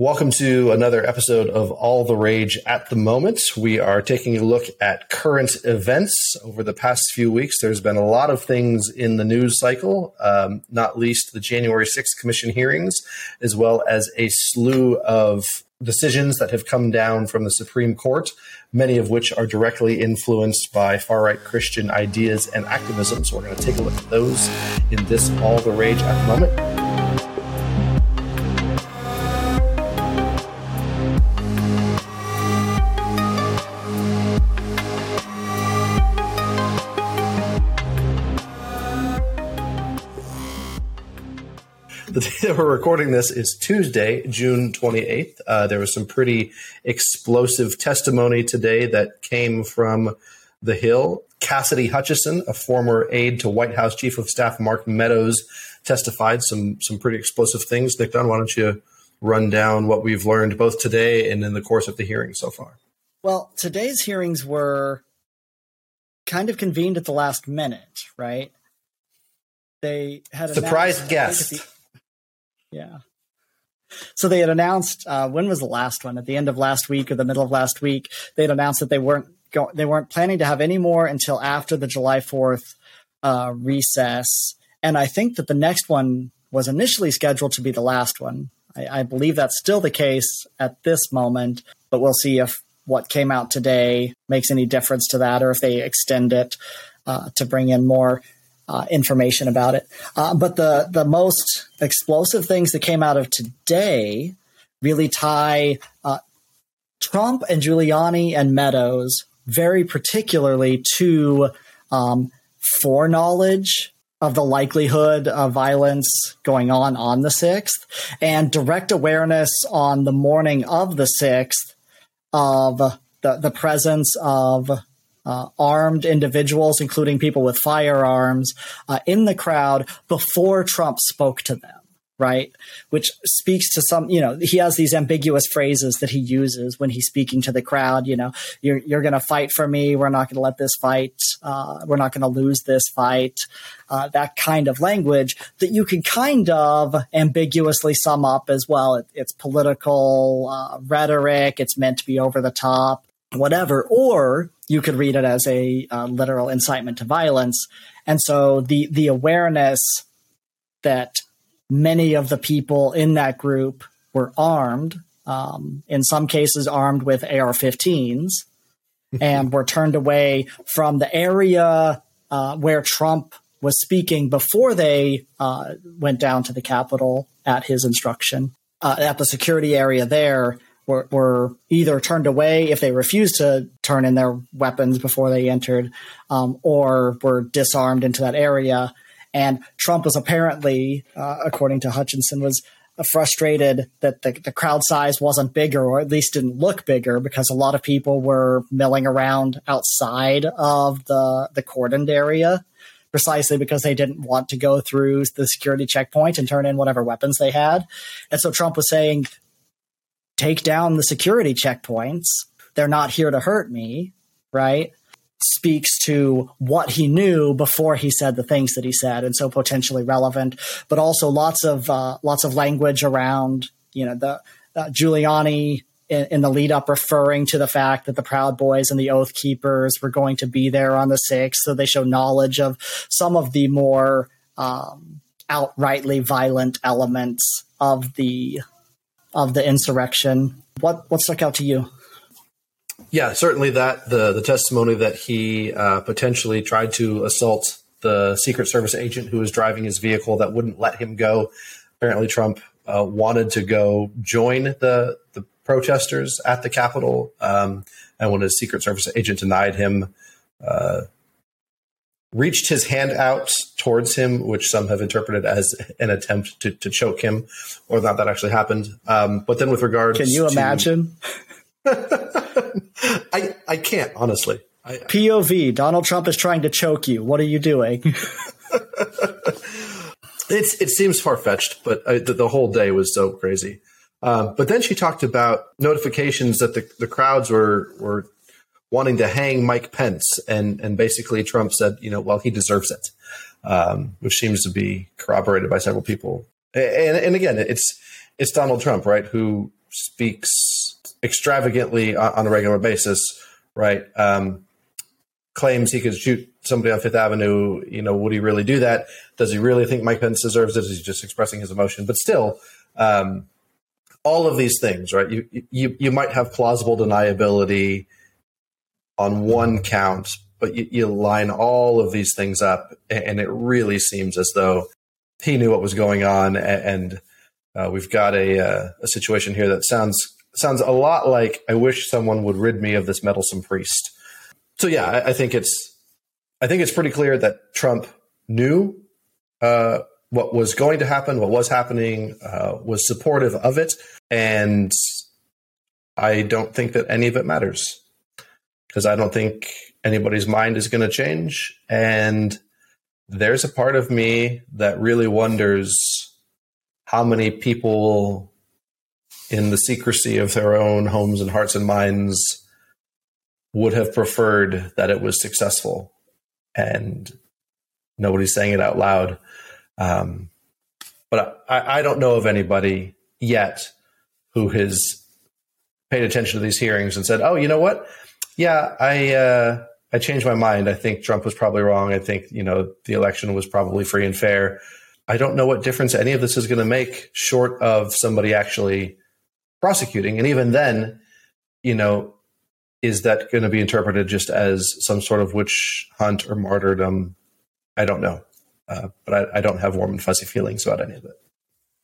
Welcome to another episode of All the Rage at the Moment. We are taking a look at current events over the past few weeks. There's been a lot of things in the news cycle, um, not least the January 6th Commission hearings, as well as a slew of decisions that have come down from the Supreme Court, many of which are directly influenced by far right Christian ideas and activism. So we're going to take a look at those in this All the Rage at the Moment. The day that we're recording this is Tuesday, June 28th. Uh, there was some pretty explosive testimony today that came from the Hill. Cassidy Hutchinson, a former aide to White House Chief of Staff Mark Meadows, testified some some pretty explosive things. Nick Dunn, why don't you run down what we've learned both today and in the course of the hearing so far? Well, today's hearings were kind of convened at the last minute, right? They had a surprise guest. Yeah. So they had announced uh, when was the last one? At the end of last week or the middle of last week, they had announced that they weren't go- they weren't planning to have any more until after the July Fourth uh, recess. And I think that the next one was initially scheduled to be the last one. I, I believe that's still the case at this moment, but we'll see if what came out today makes any difference to that, or if they extend it uh, to bring in more uh, information about it. Uh, but the the most explosive things that came out of today really tie uh, Trump and Giuliani and Meadows very particularly to um, foreknowledge of the likelihood of violence going on on the 6th and direct awareness on the morning of the 6th of the, the presence of uh, armed individuals, including people with firearms, uh, in the crowd before Trump spoke to them. Right, which speaks to some, you know, he has these ambiguous phrases that he uses when he's speaking to the crowd. You know, you're you're going to fight for me. We're not going to let this fight. Uh, we're not going to lose this fight. Uh, that kind of language that you can kind of ambiguously sum up as well. It, it's political uh, rhetoric. It's meant to be over the top whatever, or you could read it as a uh, literal incitement to violence. And so the the awareness that many of the people in that group were armed, um, in some cases armed with AR-15s, and were turned away from the area uh, where Trump was speaking before they uh, went down to the Capitol at his instruction. Uh, at the security area there, were, were either turned away if they refused to turn in their weapons before they entered, um, or were disarmed into that area. And Trump was apparently, uh, according to Hutchinson, was frustrated that the, the crowd size wasn't bigger, or at least didn't look bigger, because a lot of people were milling around outside of the the cordoned area precisely because they didn't want to go through the security checkpoint and turn in whatever weapons they had. And so Trump was saying, take down the security checkpoints. They're not here to hurt me, right? Speaks to what he knew before he said the things that he said, and so potentially relevant. But also lots of uh, lots of language around, you know, the uh, Giuliani in, in, the lead up referring to the fact that the Proud Boys and the Oath Keepers were going to be there on the 6th. So they show knowledge of some of the more um, outrightly violent elements of the of the insurrection. What what stuck out to you? Yeah, certainly that the the testimony that he uh, potentially tried to assault the Secret Service agent who was driving his vehicle that wouldn't let him go. Apparently, Trump uh, wanted to go join the the protesters at the Capitol, um, and when his Secret Service agent denied him, uh, reached his hand out towards him, which some have interpreted as an attempt to, to choke him, or not that actually happened. Um, but then with regards, can you to, imagine? I I can't honestly. I, POV: Donald Trump is trying to choke you. What are you doing? it's it seems far fetched, but I, the, the, whole day was so crazy. Um, but then she talked about notifications that the, the crowds were were wanting to hang Mike Pence, and and basically Trump said, you know, well, he deserves it, um, which seems to be corroborated by several people. And, and again, it's it's Donald Trump, right? Who speaks extravagantly on, a regular basis, right? Um, claims he could shoot somebody on Fifth Avenue. You know, would he really do that? Does he really think Mike Pence deserves it? Is he just expressing his emotion? But still, um, all of these things, right? You, you you might have plausible deniability on one count, but you, you line all of these things up, and it really seems as though he knew what was going on, and uh, we've got a uh, a situation here that sounds sounds a lot like I wish someone would rid me of this meddlesome priest. So yeah, I, I think it's I think it's pretty clear that Trump knew uh, what was going to happen, what was happening, uh, was supportive of it, and I don't think that any of it matters because I don't think anybody's mind is going to change. And there's a part of me that really wonders how many people in the secrecy of their own homes and hearts and minds would have preferred that it was successful and nobody's saying it out loud um, but I, I don't know of anybody yet who has paid attention to these hearings and said, "Oh, you know what? Yeah, I uh, I changed my mind. I think Trump was probably wrong. I think you know the election was probably free and fair. I don't know what difference any of this is going to make, short of somebody actually prosecuting. And even then, you know, is that going to be interpreted just as some sort of witch hunt or martyrdom? I don't know, uh, but I, I don't have warm and fuzzy feelings about any of it.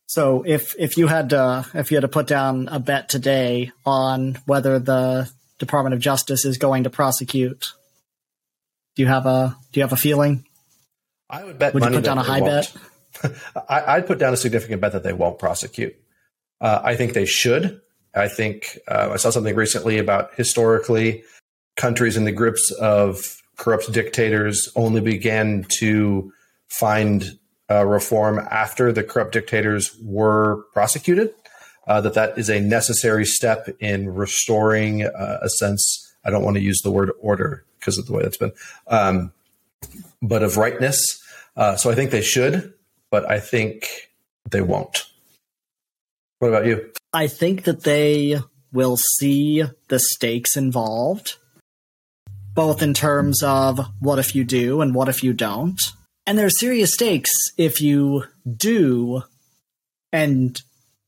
So if if you had to if you had to put down a bet today on whether the Department of Justice is going to prosecute, do you have a do you have a feeling? I would bet. Would you put down a high won't. bet? I, would put down a significant bet that they won't prosecute. Uh, I think they should. I think uh, I saw something recently about historically countries in the grips of corrupt dictators only began to find uh, reform after the corrupt dictators were prosecuted. Uh, that that is a necessary step in restoring uh, a sense. I don't want to use the word order because of the way that's been, um, but of rightness. Uh, so I think they should, but I think they won't. What about you? I think that they will see the stakes involved, both in terms of what if you do and what if you don't. And there are serious stakes if you do, and,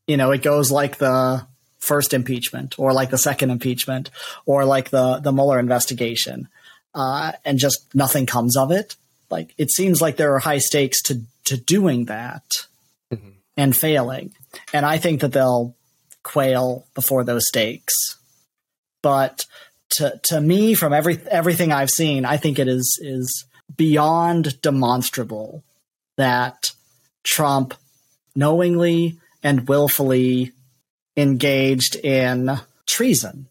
you know, it goes like the first impeachment or like the second impeachment or like the, the Mueller investigation, uh, and just nothing comes of it. Like, it seems like there are high stakes to, to doing that mm-hmm. and failing. And I think that they'll quail before those stakes. But to, to me, from every, everything I've seen, I think it is, is, beyond demonstrable that Trump knowingly and willfully engaged in treason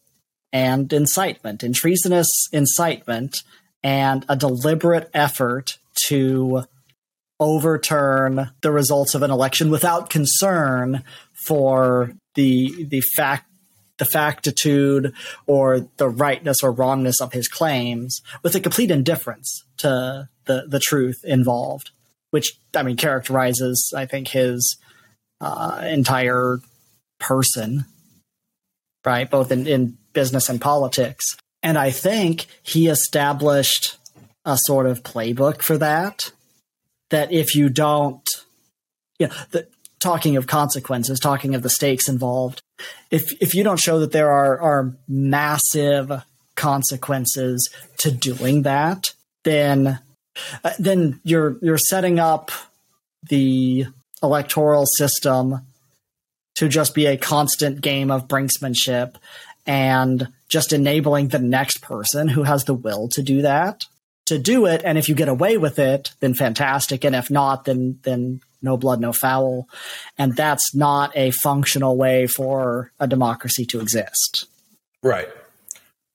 and incitement, in treasonous incitement, and a deliberate effort to overturn the results of an election without concern for the the fact the factitude or the rightness or wrongness of his claims with a complete indifference to the, the truth involved, which, I mean, characterizes, I think, his uh, entire person, right? Both in, in business and politics. And I think he established a sort of playbook for that. That if you don't, you know, the, talking of consequences, talking of the stakes involved, if if you don't show that there are are massive consequences to doing that, then uh, then you're you're setting up the electoral system to just be a constant game of brinksmanship and just enabling the next person who has the will to do that to do it and if you get away with it then fantastic and if not then then no blood, no foul. And that's not a functional way for a democracy to exist. Right.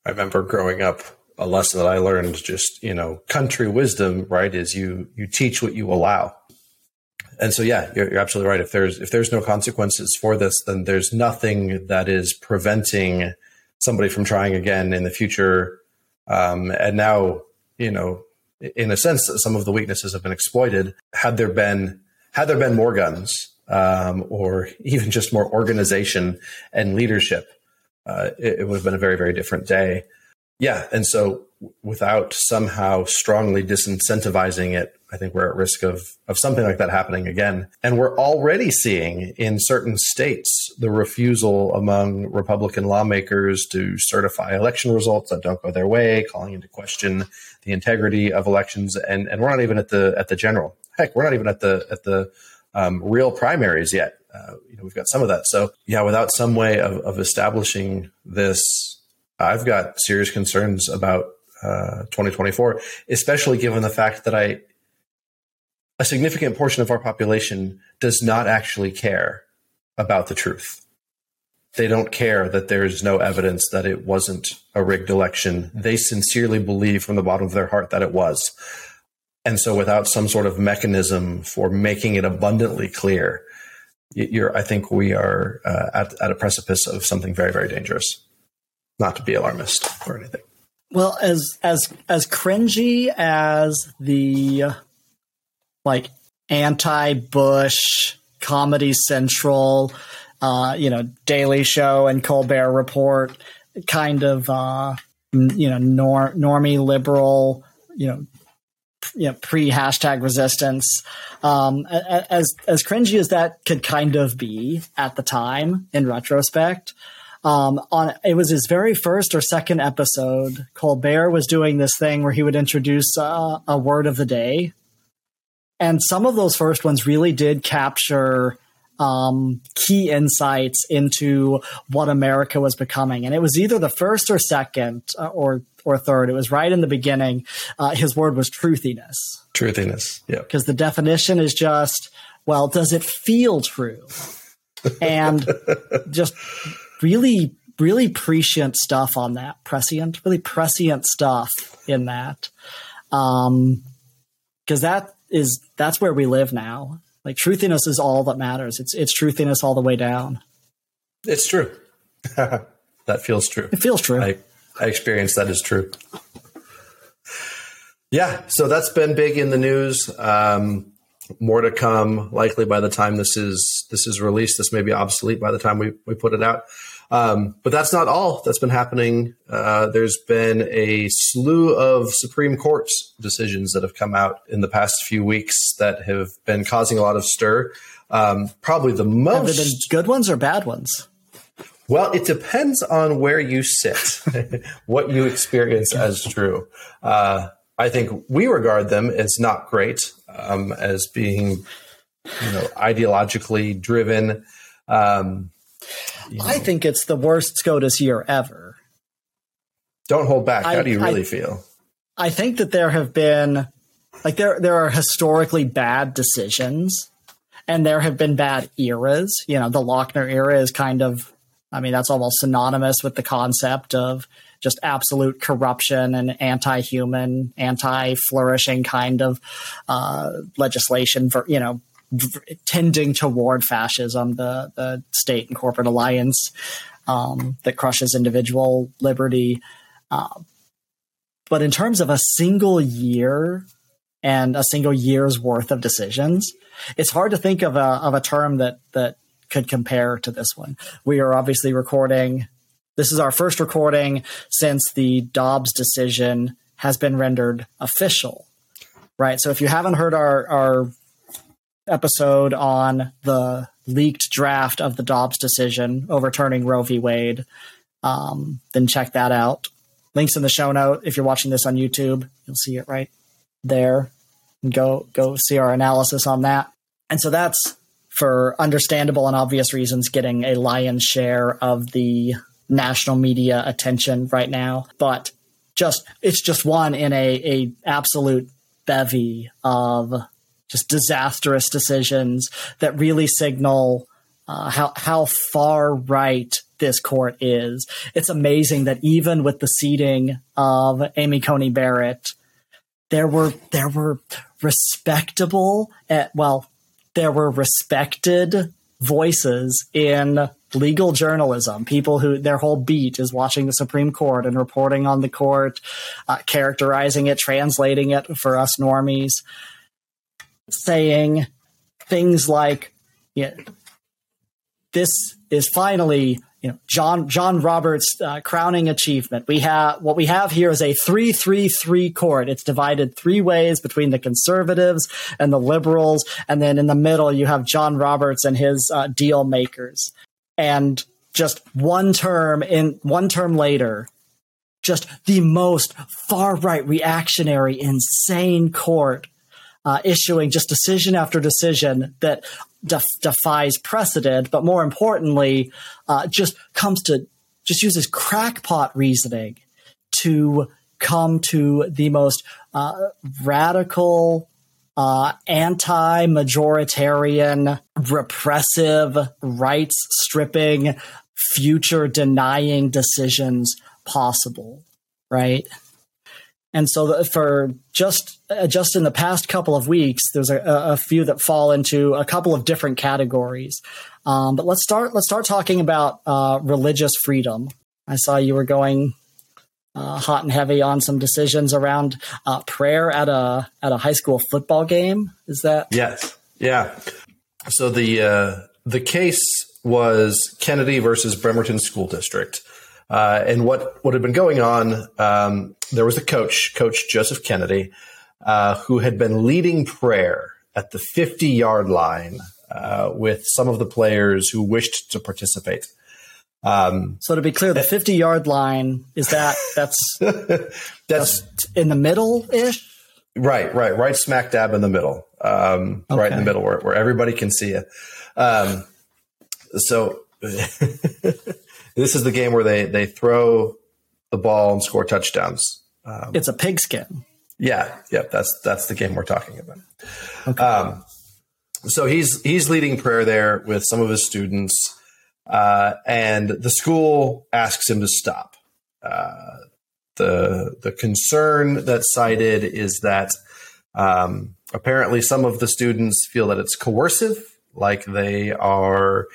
I remember growing up, a lesson that I learned just, you know, country wisdom, right, is you you teach what you allow. And so yeah, you're, you're absolutely right. If there's if there's no consequences for this, then there's nothing that is preventing somebody from trying again in the future. Um, and now, you know, in a sense, some of the weaknesses have been exploited. Had there been had there been more guns, um, or even just more organization and leadership, uh, it, it would have been a very, very different day. Yeah. And so without somehow strongly disincentivizing it, I think we're at risk of, of something like that happening again. And we're already seeing in certain states the refusal among Republican lawmakers to certify election results that don't go their way, calling into question the integrity of elections. And, and we're not even at the at the general. Heck, we're not even at the at the um, real primaries yet. Uh, you know, we've got some of that. So yeah, without some way of, of establishing this, I've got serious concerns about uh, 2024, especially given the fact that I a significant portion of our population does not actually care about the truth. They don't care that there's no evidence that it wasn't a rigged election. They sincerely believe from the bottom of their heart that it was. And so without some sort of mechanism for making it abundantly clear, I think we are uh, at, at a precipice of something very, very dangerous. Not to be alarmist or anything. Well, as as as cringy as the like anti-Bush, Comedy Central, uh, you know, Daily Show and Colbert Report, kind of uh, you know, nor- normie liberal, you know, you know, pre hashtag resistance. Um, as as cringy as that could kind of be at the time, in retrospect, um, on it was his very first or second episode. Colbert was doing this thing where he would introduce uh, a word of the day and some of those first ones really did capture um, key insights into what America was becoming. And it was either the first or second uh, or or third. It was right in the beginning. Uh, his word was truthiness. Truthiness, yeah. Because the definition is just, well, does it feel true? and just really, really prescient stuff on that. Prescient, really prescient stuff in that. Um, because that is that's where we live now. Like truthiness is all that matters. It's it's truthiness all the way down. It's true. that feels true. It feels true. I, I experienced that is true. Yeah, so that's been big in the news. Um, more to come. Likely by the time this is this is released, this may be obsolete by the time we, we put it out. Um, but that's not all that's been happening. Uh, there's been a slew of Supreme Court decisions that have come out in the past few weeks that have been causing a lot of stir. Um, probably the most. Have they been good ones or bad ones? Well, it depends on where you sit, what you experience as true. Uh, I think we regard them as not great, um, as being, you know, ideologically driven. Um, you know. I think it's the worst SCOTUS year ever. Don't hold back. How do you really I, feel? I think that there have been like there there are historically bad decisions and there have been bad eras. You know, the Lochner era is kind of I mean, that's almost synonymous with the concept of just absolute corruption and anti-human, anti-flourishing kind of uh, legislation for you know tending toward fascism, the the state and corporate alliance um, that crushes individual liberty. Uh, but in terms of a single year and a single year's worth of decisions, it's hard to think of a of a term that that could compare to this one. We are obviously recording. This is our first recording since the Dobbs decision has been rendered official, right? So if you haven't heard our our episode on the leaked draft of the Dobbs decision overturning Roe v. Wade, um, then check that out. Links in the show note. If you're watching this on YouTube, you'll see it right there. Go go see our analysis on that. And so that's for understandable and obvious reasons getting a lion's share of the national media attention right now. But just it's just one in a, a absolute bevy of just disastrous decisions that really signal uh, how how far right this court is. It's amazing that even with the seating of Amy Coney Barrett, there were there were respectable, eh, well, there were respected voices in legal journalism, people who their whole beat is watching the Supreme Court and reporting on the court, uh, characterizing it, translating it for us normies saying things like yeah, this is finally you know John John Roberts' uh, crowning achievement. We have what we have here is a three three three court. It's divided three ways between the conservatives and the liberals, and then in the middle you have John Roberts and his uh, deal makers. And just one term in one term later, just the most far right reactionary, insane court uh, issuing just decision after decision that def- defies precedent, but more importantly, uh, just comes to just uses crackpot reasoning to come to the most uh, radical, uh, anti majoritarian, repressive, rights stripping, future denying decisions possible, right? And so for just uh, just in the past couple of weeks, there's a, a few that fall into a couple of different categories. Um, but let's start let's start talking about uh, religious freedom. I saw you were going uh, hot and heavy on some decisions around uh, prayer at a at a high school football game. Is that yes? Yeah. So the uh, the case was Kennedy versus Bremerton School District. Uh, and what, what had been going on, um, there was a coach, Coach Joseph Kennedy, uh, who had been leading prayer at the 50 yard line uh, with some of the players who wished to participate. Um, so to be clear, the 50 yard line is that that's that's in the middle ish. Right, right, right, smack dab in the middle, um, okay. right in the middle where, where everybody can see you. Um, so This is the game where they they throw the ball and score touchdowns. Um, it's a pigskin. Yeah, yeah, that's that's the game we're talking about. Okay. Um, so he's he's leading prayer there with some of his students, uh, and the school asks him to stop. Uh, the the concern that's cited is that um, apparently some of the students feel that it's coercive, like they are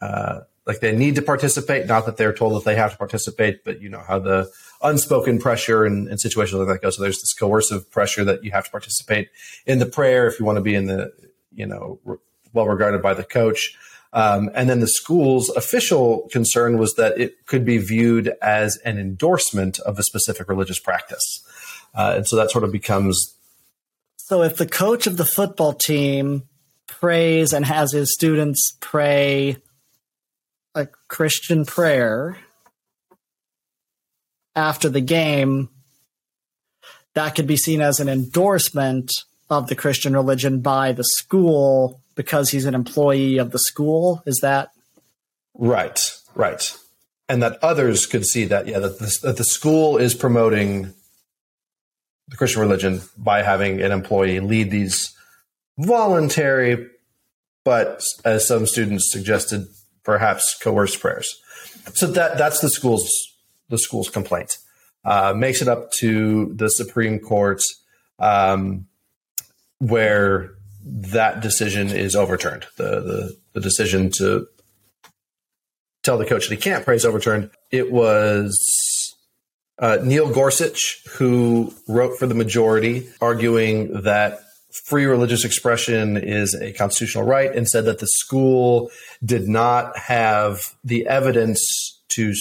uh, like they need to participate, not that they're told that they have to participate, but you know how the unspoken pressure and, and situations like that go. So there's this coercive pressure that you have to participate in the prayer if you want to be in the, you know, re- well regarded by the coach. Um, and then the school's official concern was that it could be viewed as an endorsement of a specific religious practice. Uh, and so that sort of becomes. So if the coach of the football team prays and has his students pray Christian prayer after the game, that could be seen as an endorsement of the Christian religion by the school because he's an employee of the school. Is that right? Right, and that others could see that. Yeah, that the, that the school is promoting the Christian religion by having an employee lead these voluntary, but as some students suggested, perhaps coerced prayers. So that that's the school's the school's complaint. Uh, makes it up to the Supreme Court, um, where that decision is overturned. The, the the decision to tell the coach that he can't pray is overturned. It was uh, Neil Gorsuch who wrote for the majority, arguing that free religious expression is a constitutional right and said that the school did not have the evidence to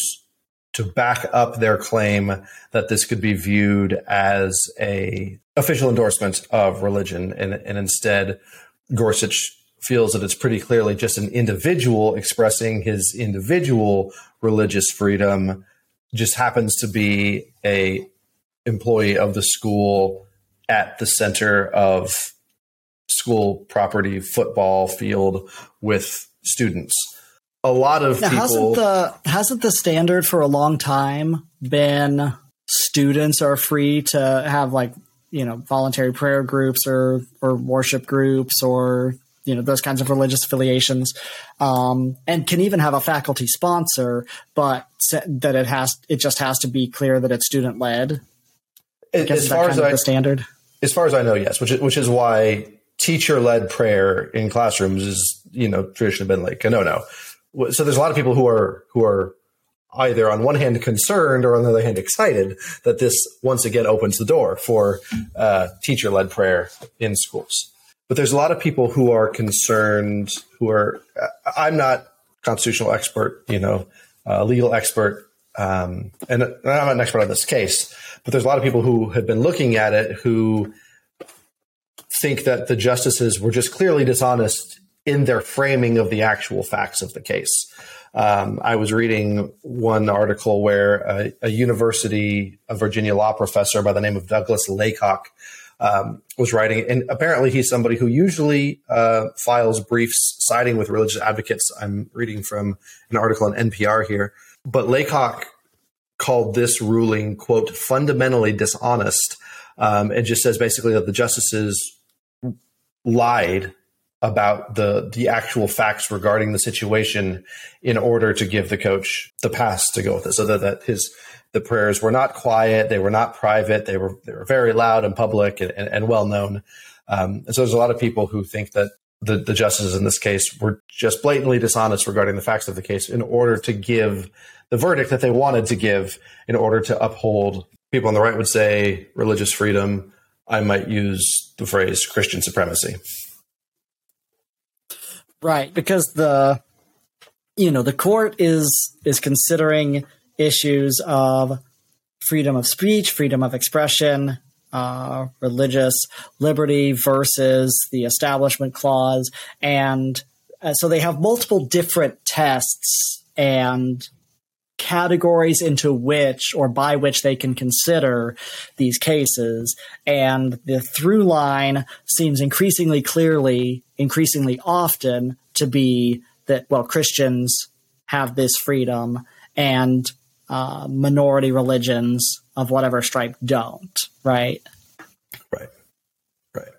to back up their claim that this could be viewed as a official endorsement of religion. And, and instead Gorsuch feels that it's pretty clearly just an individual expressing his individual religious freedom just happens to be a employee of the school at the center of school property football field with students. A lot of now, people hasn't the hasn't the standard for a long time been students are free to have like you know voluntary prayer groups or or worship groups or you know those kinds of religious affiliations um, and can even have a faculty sponsor but that it has it just has to be clear that it's student led as far as I, the standard as far as I know, yes, which is, which is why teacher led prayer in classrooms is, you know, traditionally been like a no no. So there's a lot of people who are, who are either on one hand concerned or on the other hand excited that this once again opens the door for uh, teacher led prayer in schools. but there's a lot of people who are concerned. Who are I'm not constitutional expert, you know, uh, legal expert, um, and I'm not an expert on this case, but there's a lot of people who have been looking at it who think that the justices were just clearly dishonest in their framing of the actual facts of the case. Um, I was reading one article where a, a, University of Virginia law professor by the name of Douglas Laycock um, was writing, and apparently he's somebody who usually uh, files briefs siding with religious advocates. I'm reading from an article on NPR here, but Laycock called this ruling quote fundamentally dishonest, um, and just says basically that the justices lied about the the actual facts regarding the situation in order to give the coach the pass to go with it. So that, that his the prayers were not quiet they were not private they were they were very loud and public and, and, and well known. Um, and so there's a lot of people who think that the, the justices in this case were just blatantly dishonest regarding the facts of the case in order to give the verdict that they wanted to give in order to uphold people on the right would say religious freedom. I might use the phrase christian supremacy. Right, because the you know, the court is is considering issues of freedom of speech, freedom of expression, uh, religious liberty versus the establishment clause. And uh, so they have multiple different tests and categories into which or by which they can consider these cases. And the through line seems increasingly clearly, increasingly often to be that, well, Christians have this freedom and uh, minority religions of whatever stripe don't, right? Right. Right.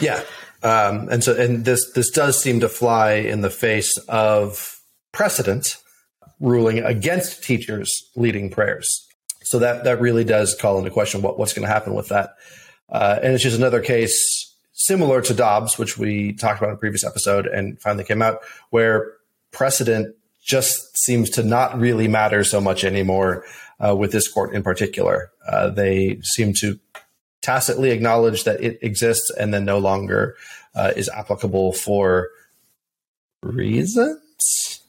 Yeah. Um, and so, and this, this does seem to fly in the face of precedent ruling against teachers leading prayers. So that that really does call into question what, what's going to happen with that. Uh, and it's just another case similar to Dobbs, which we talked about in a previous episode and finally came out, where precedent just seems to not really matter so much anymore uh, with this court in particular. Uh, they seem to tacitly acknowledge that it exists and then no longer uh, is applicable for reasons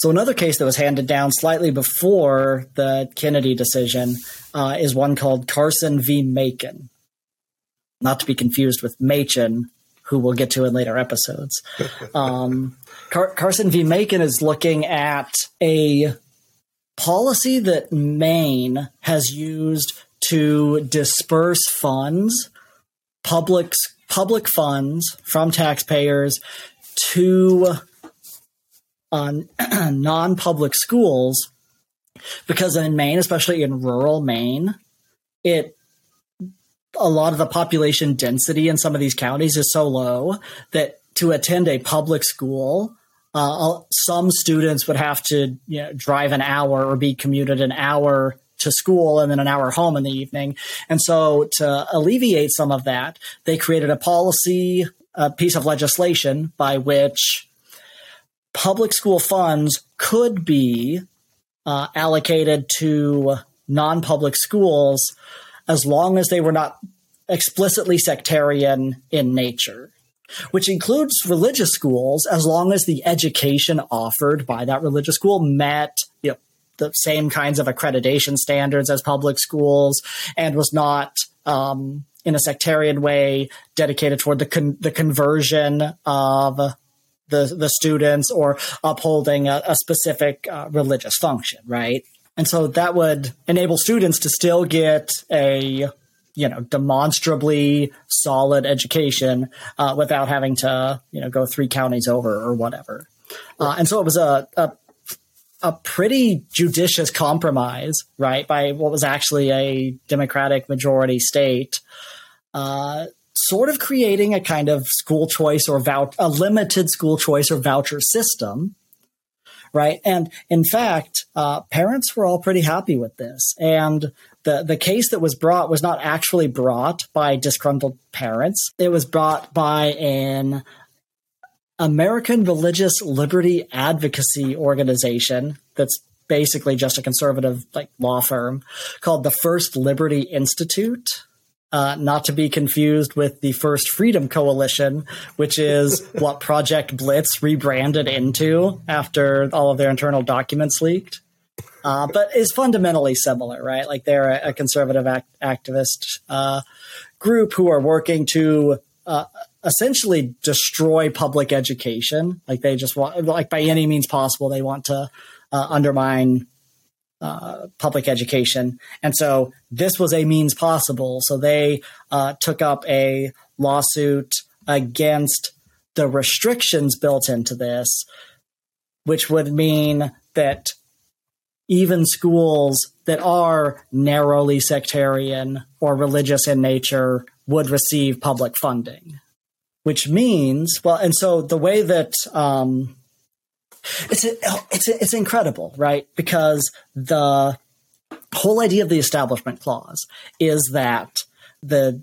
So another case that was handed down slightly before the Kennedy decision uh, is one called Carson v. Makin, not to be confused with Machen, who we'll get to in later episodes. Um, Car- Carson v. Makin is looking at a policy that Maine has used to disperse funds, public public funds from taxpayers to on non public schools because in Maine, especially in rural Maine, it a lot of the population density in some of these counties is so low that to attend a public school, uh, some students would have to you know, drive an hour or be commuted an hour to school and then an hour home in the evening. And so to alleviate some of that, they created a policy, a piece of legislation by which public school funds could be uh, allocated to non public schools as long as they were not explicitly sectarian in nature, which includes religious schools as long as the education offered by that religious school met you know, the same kinds of accreditation standards as public schools and was not. Um, in a sectarian way, dedicated toward the con- the conversion of the the students or upholding a, a specific uh, religious function, right? And so that would enable students to still get a you know demonstrably solid education uh, without having to you know go three counties over or whatever. Uh, and so it was a, a a pretty judicious compromise, right, by what was actually a Democratic majority state, uh, sort of creating a kind of school choice or vouch- a limited school choice or voucher system right? And in fact uh, parents were all pretty happy with this. And the, the case that was brought was not actually brought by disgruntled parents. It was brought by an american religious liberty advocacy organization that's basically just a conservative like law firm called the first liberty institute uh, not to be confused with the First Freedom Coalition, which is what Project Blitz rebranded into after all of their internal documents leaked. Uh, but is fundamentally similar, right? Like they're a, a conservative act- activist uh, group who are working to uh, essentially destroy public education. Like they just want, like by any means possible, they want to uh, undermine uh, public education. And so this was a means possible. So they uh, took up a lawsuit against the restrictions built into this, which would mean that even schools that are narrowly sectarian or religious in nature would receive public funding. Which means, well, and so the way that um, it's it's it's incredible, right? Because the whole idea of the establishment clause is that the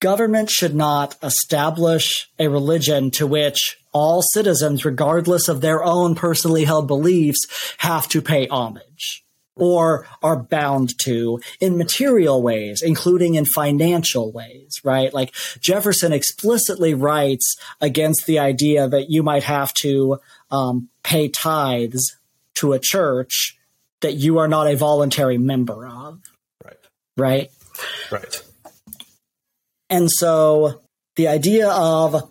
government should not establish a religion to which all citizens, regardless of their own personally held beliefs, have to pay homage or are bound to in material ways, including in financial ways, right? Like Jefferson explicitly writes against the idea that you might have to um, pay tithes to a church that you are not a voluntary member of. Right. Right. Right. And so the idea of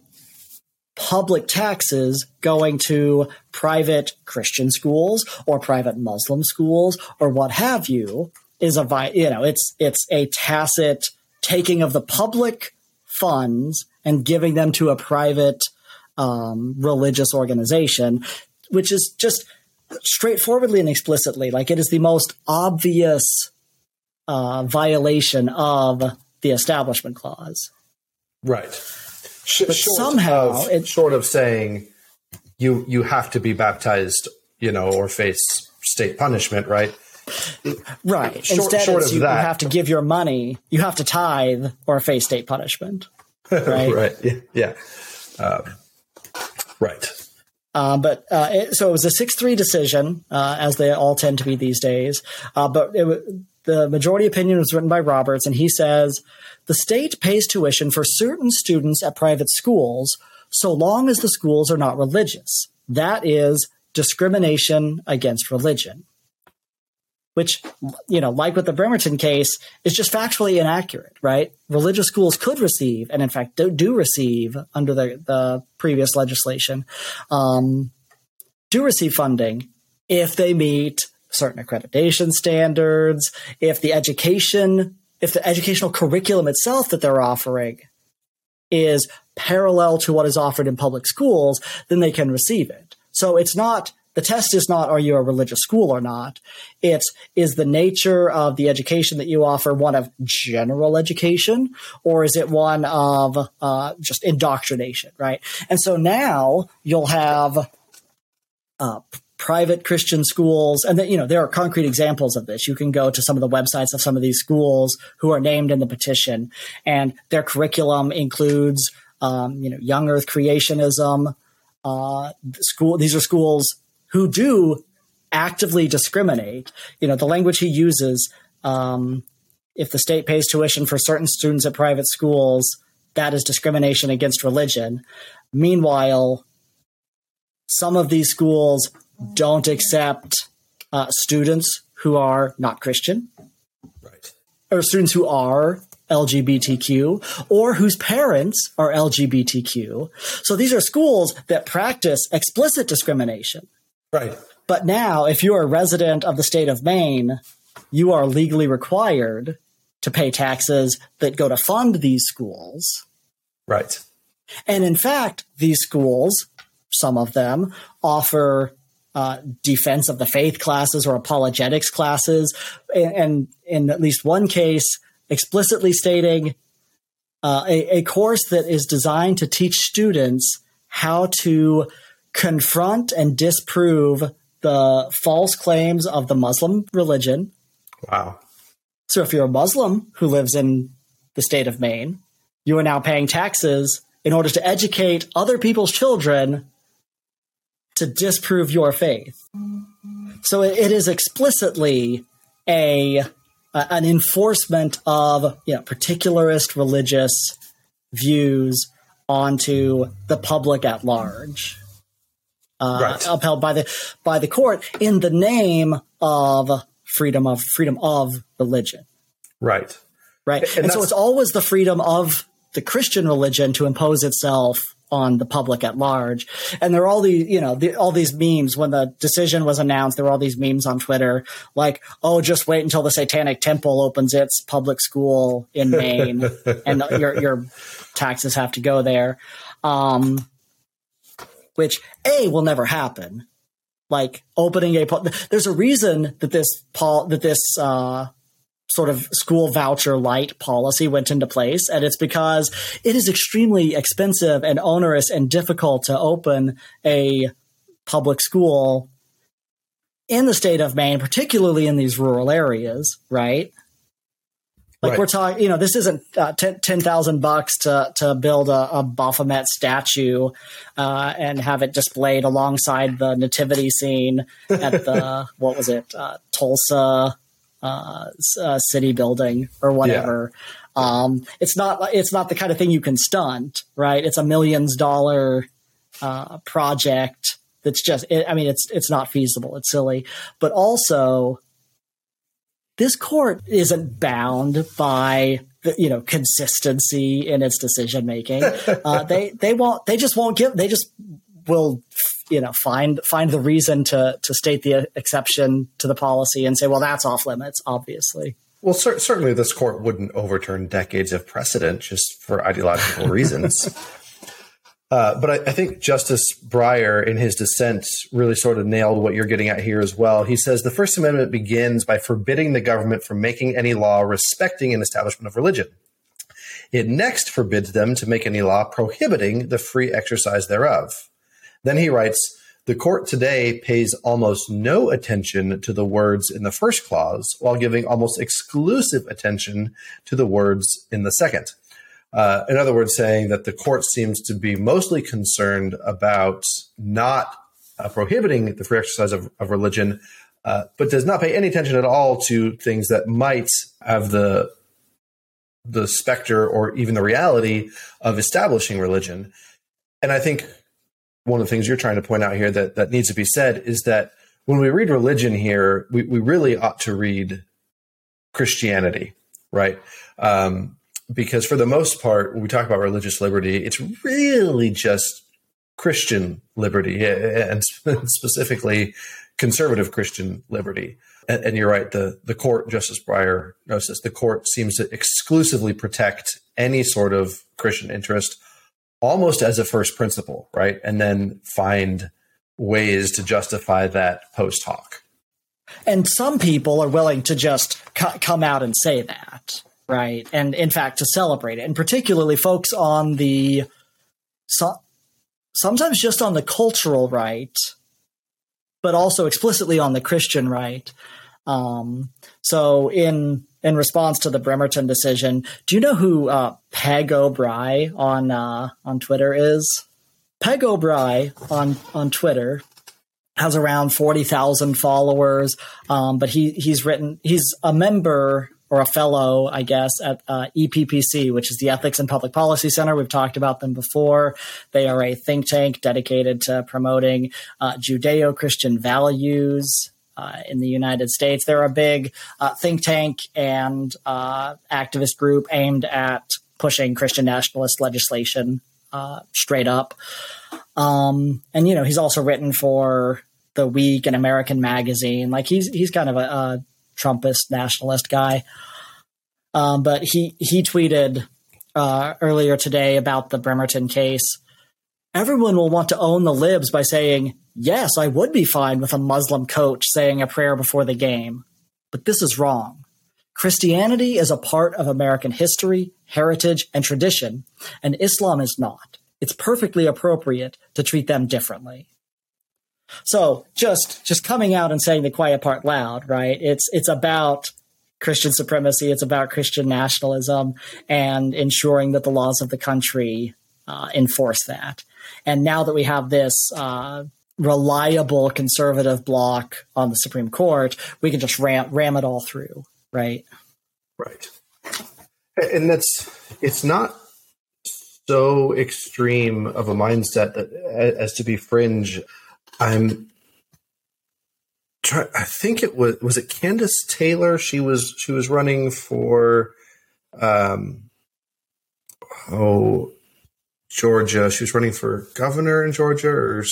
public taxes going to private Christian schools or private Muslim schools or what have you is a you know it's it's a tacit taking of the public funds and giving them to a private um, religious organization, which is just straightforwardly and explicitly like it is the most obvious uh, violation of the Establishment Clause. Right. Sh- but somehow, of, it, short of saying you you have to be baptized, you know, or face state punishment, right? Right. Short, Instead, short of you, that, you have to give your money, you have to tithe or face state punishment. Right. right. Yeah. yeah. Um, right. Uh, but uh, it, so it was a six-three decision, uh, as they all tend to be these days. Uh, but it, the majority opinion was written by Roberts, and he says the state pays tuition for certain students at private schools so long as the schools are not religious. That is discrimination against religion. Which, you know, like with the Bremerton case, is just factually inaccurate, right? Religious schools could receive, and in fact do, do receive under the, the previous legislation, um, do receive funding if they meet certain accreditation standards, if the education if the educational curriculum itself that they're offering is parallel to what is offered in public schools, then they can receive it. So it's not the test is not are you a religious school or not. It's is the nature of the education that you offer one of general education or is it one of uh, just indoctrination, right? And so now you'll have uh, private Christian schools, and you know there are concrete examples of this. You can go to some of the websites of some of these schools who are named in the petition, and their curriculum includes, um, you know, young Earth creationism. Uh, school; these are schools who do actively discriminate. You know, the language he uses. Um, if the state pays tuition for certain students at private schools, that is discrimination against religion. Meanwhile, some of these schools don't accept uh, students who are not Christian, right, or students who are LGBTQ or whose parents are LGBTQ. So these are schools that practice explicit discrimination. Right. But now, if you're a resident of the state of Maine, you are legally required to pay taxes that go to fund these schools. Right. And in fact, these schools, some of them, offer uh, defense of the faith classes or apologetics classes, and, and in at least one case, explicitly stating uh, a, a course that is designed to teach students how to confront and disprove the false claims of the Muslim religion. Wow. So if you're a Muslim who lives in the state of Maine, you are now paying taxes in order to educate other people's children to disprove your faith. So it is explicitly a uh, an enforcement of you know particularist religious views onto the public at large, uh, right. upheld by the by the court in the name of freedom of freedom of religion. Right. Right. And, and so it's always the freedom of the Christian religion to impose itself on the public at large. And there are all these, you know, the, all these memes when the decision was announced. There were all these memes on Twitter like, "Oh, just wait until the Satanic Temple opens its public school in Maine, and your your taxes have to go there." Um, which a will never happen. Like opening a, there's a reason that this Paul that this uh, sort of school voucher light policy went into place. And it's because it is extremely expensive and onerous and difficult to open a public school in the state of Maine, particularly in these rural areas, right? Like right. we're talking, you know, this isn't uh, ten thousand bucks to to build a, a Baphomet statue uh, and have it displayed alongside the nativity scene at the what was it, uh, Tulsa uh, uh, city building or whatever. Yeah. Um, it's not it's not the kind of thing you can stunt, right? It's a millions dollar uh, project that's just. It, I mean, it's it's not feasible. It's silly, but also this court isn't bound by the, you know consistency in its decision making. Uh, they they won't. They just won't give. They just will you know find find the reason to to state the exception to the policy and say well that's off limits obviously well cer- certainly this court wouldn't overturn decades of precedent just for ideological reasons uh, but I, I, think Justice Breyer, in his dissent, really sort of nailed what you're getting at here as well. He says the First Amendment begins by forbidding the government from making any law respecting an establishment of religion. It next forbids them to make any law prohibiting the free exercise thereof. Then he writes, the court today pays almost no attention to the words in the first clause while giving almost exclusive attention to the words in the second. Uh, in other words, saying that the court seems to be mostly concerned about not uh, prohibiting the free exercise of, of religion, uh, but does not pay any attention at all to things that might have the the specter or even the reality of establishing religion. And I think one of the things you're trying to point out here that, that needs to be said is that when we read religion here, we, we really ought to read Christianity, right? Um, because for the most part, when we talk about religious liberty, it's really just Christian liberty and specifically conservative Christian liberty. And, and, you're right. The the court, Justice Breyer knows this. The court seems to exclusively protect any sort of Christian interest almost as a first principle, right? And then find ways to justify that post hoc. And some people are willing to just come out and say that, right? And in fact, to celebrate it, and particularly folks on the so, sometimes just on the cultural right, but also explicitly on the Christian right. Um, so in in response to the Bremerton decision. Do you know who uh, Peg O'Bry on uh, on Twitter is? Peg O'Bry on on Twitter has around forty thousand followers, um, but he he's written he's a member or a fellow, I guess, at uh, EPPC, which is the Ethics and Public Policy Center. We've talked about them before. They are a think tank dedicated to promoting uh, Judeo Christian values uh, in the United States. They're a big uh, think tank and uh, activist group aimed at pushing Christian nationalist legislation uh, straight up. Um, and you know, he's also written for the Week and American Magazine. Like he's he's kind of a, a Trumpist nationalist guy. Um, but he he tweeted uh, earlier today about the Bremerton case. Everyone will want to own the libs by saying Yes, I would be fine with a Muslim coach saying a prayer before the game. But this is wrong. Christianity is a part of American history, heritage, and tradition, and Islam is not. It's perfectly appropriate to treat them differently. So just just coming out and saying the quiet part loud, right? It's it's about Christian supremacy. It's about Christian nationalism and ensuring that the laws of the country uh, enforce that. And now that we have this uh, reliable conservative block on the Supreme Court, we can just ram, ram it all through, right? Right. And that's it's not so extreme of a mindset that as to be fringe. I'm try, I think it was was it Kandiss Taylor. She was she was running for um oh Georgia. She was running for governor in Georgia. Or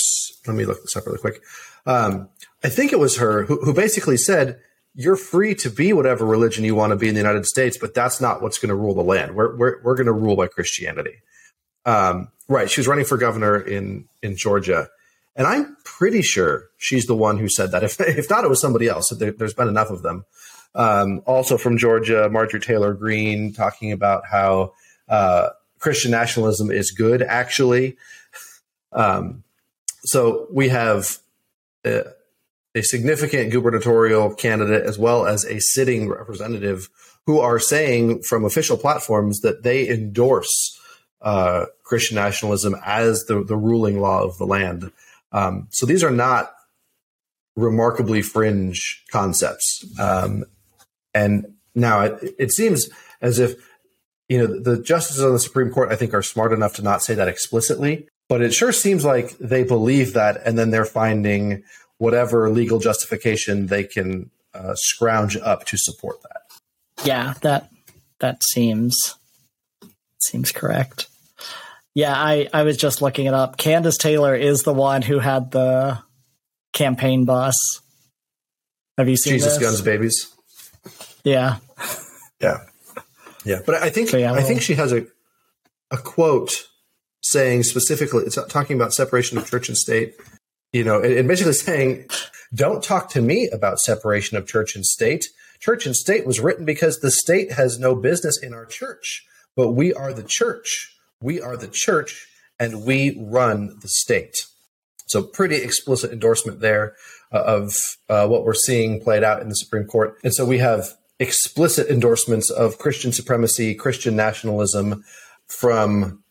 let me look this up really quick. Um, I think it was her who, who basically said you're free to be whatever religion you want to be in the United States, but that's not what's going to rule the land. We're we're, we're going to rule by Christianity. Um, right. She was running for governor in in Georgia, and I'm pretty sure she's the one who said that. If if not, it was somebody else. There, has been enough of them. Um, also from Georgia, Marjorie Taylor Greene talking about how uh, Christian nationalism is good, actually. Um, so we have. Uh, a significant gubernatorial candidate as well as a sitting representative who are saying from official platforms that they endorse uh, Christian nationalism as the, the ruling law of the land. Um, so these are not remarkably fringe concepts. Um, and now it, it, seems as if you know the justices on the Supreme Court, I think, are smart enough to not say that explicitly, but it sure seems like they believe that, and then they're finding whatever legal justification they can uh, scrounge up to support that. Yeah, that that seems seems correct. Yeah, I I was just looking it up. Kandiss Taylor is the one who had the campaign bus. Have you seen Jesus this? Guns Babies? Yeah. Yeah. Yeah, but I think so, yeah, I think she has a a quote saying specifically it's talking about separation of church and state you know, and, basically saying, don't talk to me about separation of church and state. Church and state was written because the state has no business in our church, but we are the church. We are the church and we run the state. So, pretty explicit endorsement there uh, of uh, what we're seeing played out in the Supreme Court. And so, we have explicit endorsements of Christian supremacy, Christian nationalism from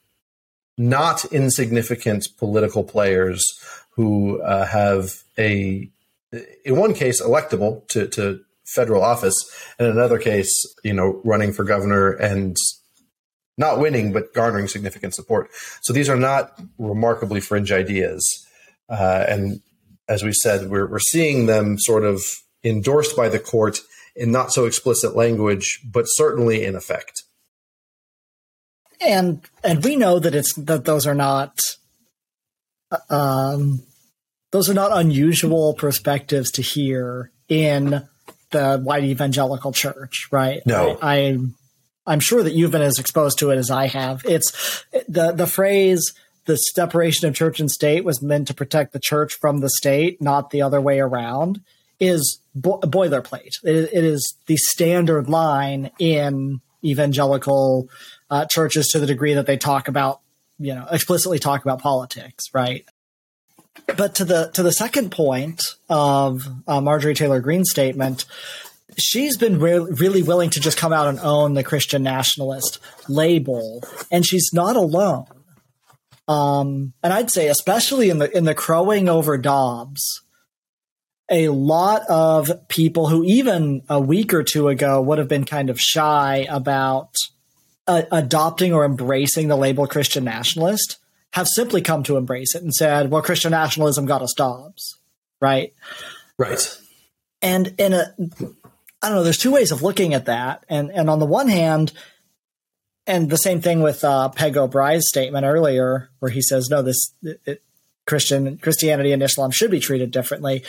not insignificant political players who uh, have a, in one case, electable to, to federal office, and in another case, you know, running for governor and not winning, but garnering significant support. So these are not remarkably fringe ideas. Uh, and as we said, we're, we're seeing them sort of endorsed by the court in not so explicit language, but certainly in effect. And and we know that it's that those are not um, those are not unusual perspectives to hear in the white evangelical church, right? No, I, I I'm sure that you've been as exposed to it as I have. It's the the phrase the separation of church and state was meant to protect the church from the state, not the other way around. Is bo- boilerplate. It, it is the standard line in evangelical uh, churches to the degree that they talk about, you know, explicitly talk about politics, right? But to the to the second point of uh, Marjorie Taylor Greene's statement, she's been re- really willing to just come out and own the Christian nationalist label, and she's not alone. Um, and I'd say, especially in the in the crowing over Dobbs, a lot of people who even a week or two ago would have been kind of shy about uh, adopting or embracing the label Christian nationalist have simply come to embrace it and said, well, Christian nationalism got us Dobbs, right? Right. And in a, I don't know, there's two ways of looking at that. And, and on the one hand, and the same thing with uh, Peg O'Brien's statement earlier, where he says, no, this it, Christian Christianity and Islam should be treated differently.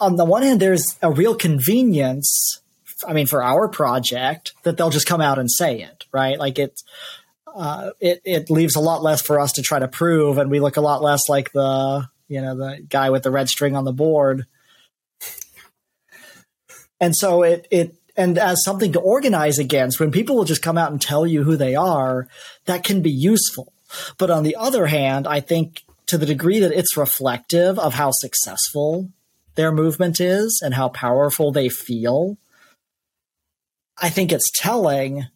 On the one hand, there's a real convenience. I mean, for our project, that they'll just come out and say it, right? Like it's uh, it it leaves a lot less for us to try to prove, and we look a lot less like the you know the guy with the red string on the board. And so it it and as something to organize against, when people will just come out and tell you who they are, that can be useful. But on the other hand, I think to the degree that it's reflective of how successful their movement is and how powerful they feel, I think it's telling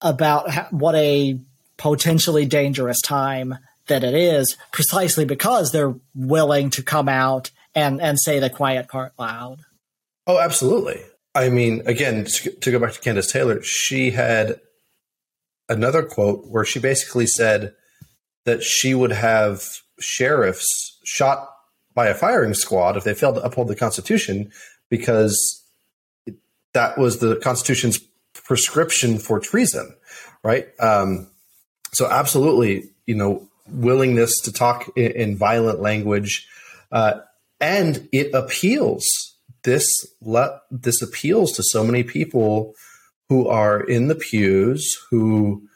about what a potentially dangerous time that it is precisely because they're willing to come out and and say the quiet part loud. Oh, absolutely. I mean, again, to go back to Kandiss Taylor, she had another quote where she basically said that she would have sheriffs shot by a firing squad if they failed to uphold the Constitution because that was the Constitution's prescription for treason, right? Um, so, absolutely, you know, willingness to talk in, in violent language, uh, and it appeals. This le- this appeals to so many people who are in the pews who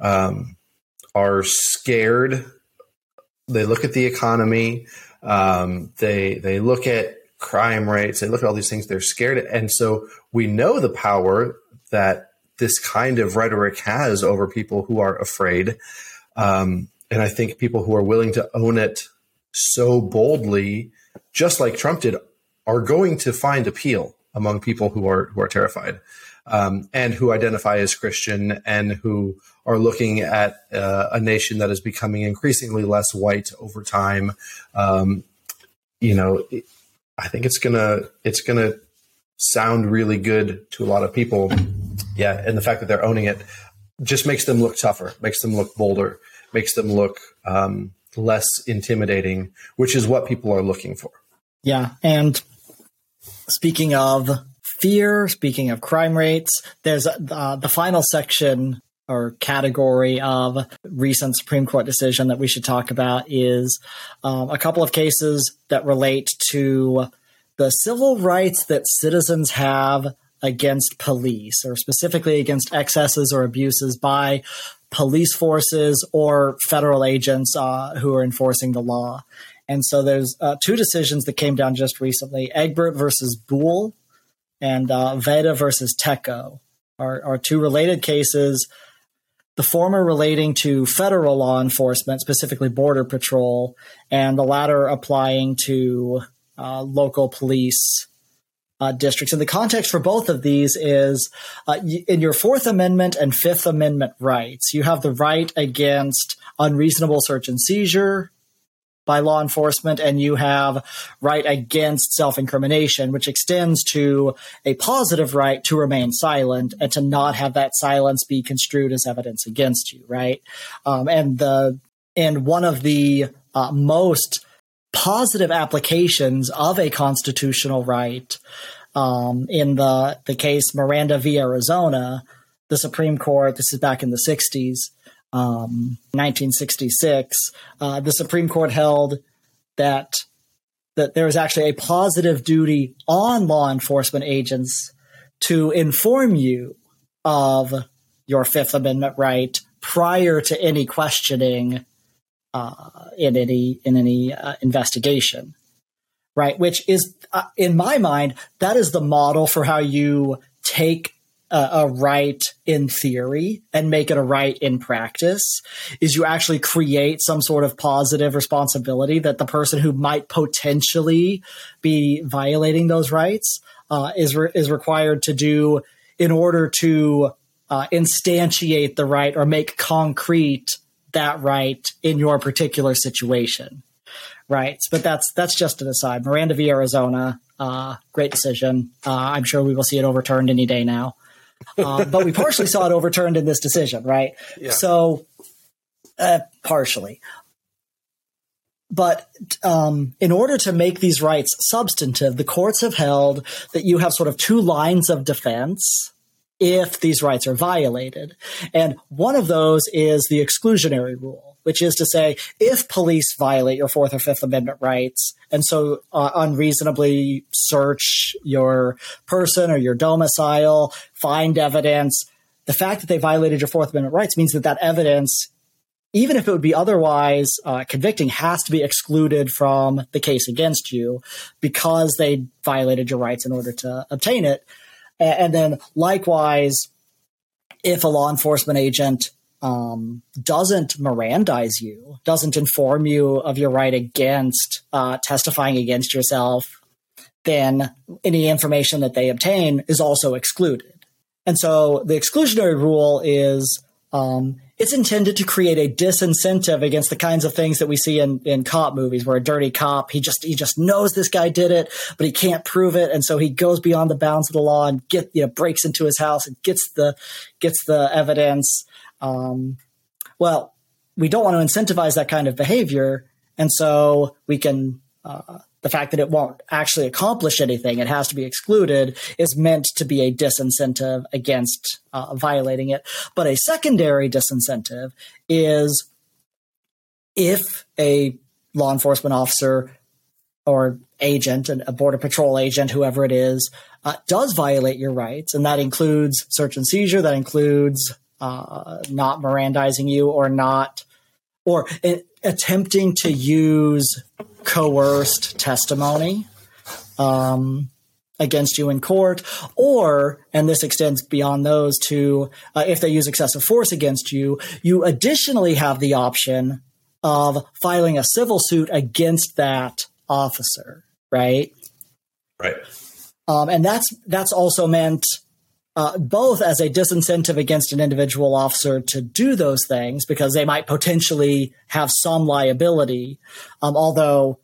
um, are scared. They look at the economy. Um, they they look at crime rates. They look at all these things. They're scared, and so we know the power that this kind of rhetoric has over people who are afraid. Um, and I think people who are willing to own it so boldly, just like Trump did, are going to find appeal among people who are who are terrified um, and who identify as Christian and who are looking at uh, a nation that is becoming increasingly less white over time. Um, you know, I think it's gonna it's gonna sound really good to a lot of people. Yeah, and the fact that they're owning it just makes them look tougher, makes them look bolder, makes them look um, less intimidating, which is what people are looking for. Yeah, and speaking of fear, speaking of crime rates, there's uh, the final section or category of recent Supreme Court decision that we should talk about is um, a couple of cases that relate to the civil rights that citizens have against police, or specifically against excesses or abuses by police forces or federal agents uh, who are enforcing the law. And so there's uh, two decisions that came down just recently Egbert versus Boule and uh, Vega versus Tekoh are, are two related cases. The former relating to federal law enforcement, specifically Border Patrol, and the latter applying to uh, local police uh, districts. And the context for both of these is uh, in your Fourth Amendment and Fifth Amendment rights, you have the right against unreasonable search and seizure, by law enforcement and you have right against self-incrimination which extends to a positive right to remain silent and to not have that silence be construed as evidence against you right? Um, and the and one of the uh, most positive applications of a constitutional right um, in the the case Miranda v. Arizona the Supreme Court this is back in the 60s um, 1966, uh, the Supreme Court held that that there is actually a positive duty on law enforcement agents to inform you of your Fifth Amendment right prior to any questioning uh, in any in any uh, investigation, right? Which is, uh, in my mind, that is the model for how you take a, a right in theory and make it a right in practice is you actually create some sort of positive responsibility that the person who might potentially be violating those rights uh, is re- is required to do in order to uh, instantiate the right or make concrete that right in your particular situation. Right. But that's that's just an aside. Miranda v arizona uh, great decision. Uh, i'm sure we will see it overturned any day now uh, but we partially saw it overturned in this decision, right? Yeah. So, uh, partially. But um, in order to make these rights substantive, the courts have held that you have sort of two lines of defense if these rights are violated. And one of those is the exclusionary rule which is to say, if police violate your Fourth or Fifth Amendment rights and so uh, unreasonably search your person or your domicile, find evidence, the fact that they violated your Fourth Amendment rights means that that evidence, even if it would be otherwise uh, convicting, has to be excluded from the case against you because they violated your rights in order to obtain it. And then likewise, if a law enforcement agent um, doesn't Mirandize you, doesn't inform you of your right against uh, testifying against yourself, then any information that they obtain is also excluded. And so the exclusionary rule is um, it's intended to create a disincentive against the kinds of things that we see in, in cop movies where a dirty cop he just he just knows this guy did it but he can't prove it and so he goes beyond the bounds of the law and get you know breaks into his house and gets the gets the evidence um, well we don't want to incentivize that kind of behavior and so we can uh, the fact that it won't actually accomplish anything, it has to be excluded, is meant to be a disincentive against uh, violating it. But a secondary disincentive is if a law enforcement officer or agent, a border patrol agent, whoever it is, uh, does violate your rights, and that includes search and seizure, that includes uh, not Mirandizing you or not, or attempting to use coerced testimony um, against you in court, or, and this extends beyond those to uh, if they use excessive force against you, you additionally have the option of filing a civil suit against that officer, right? Right. Um, and that's that's also meant uh, both as a disincentive against an individual officer to do those things because they might potentially have some liability. Um, although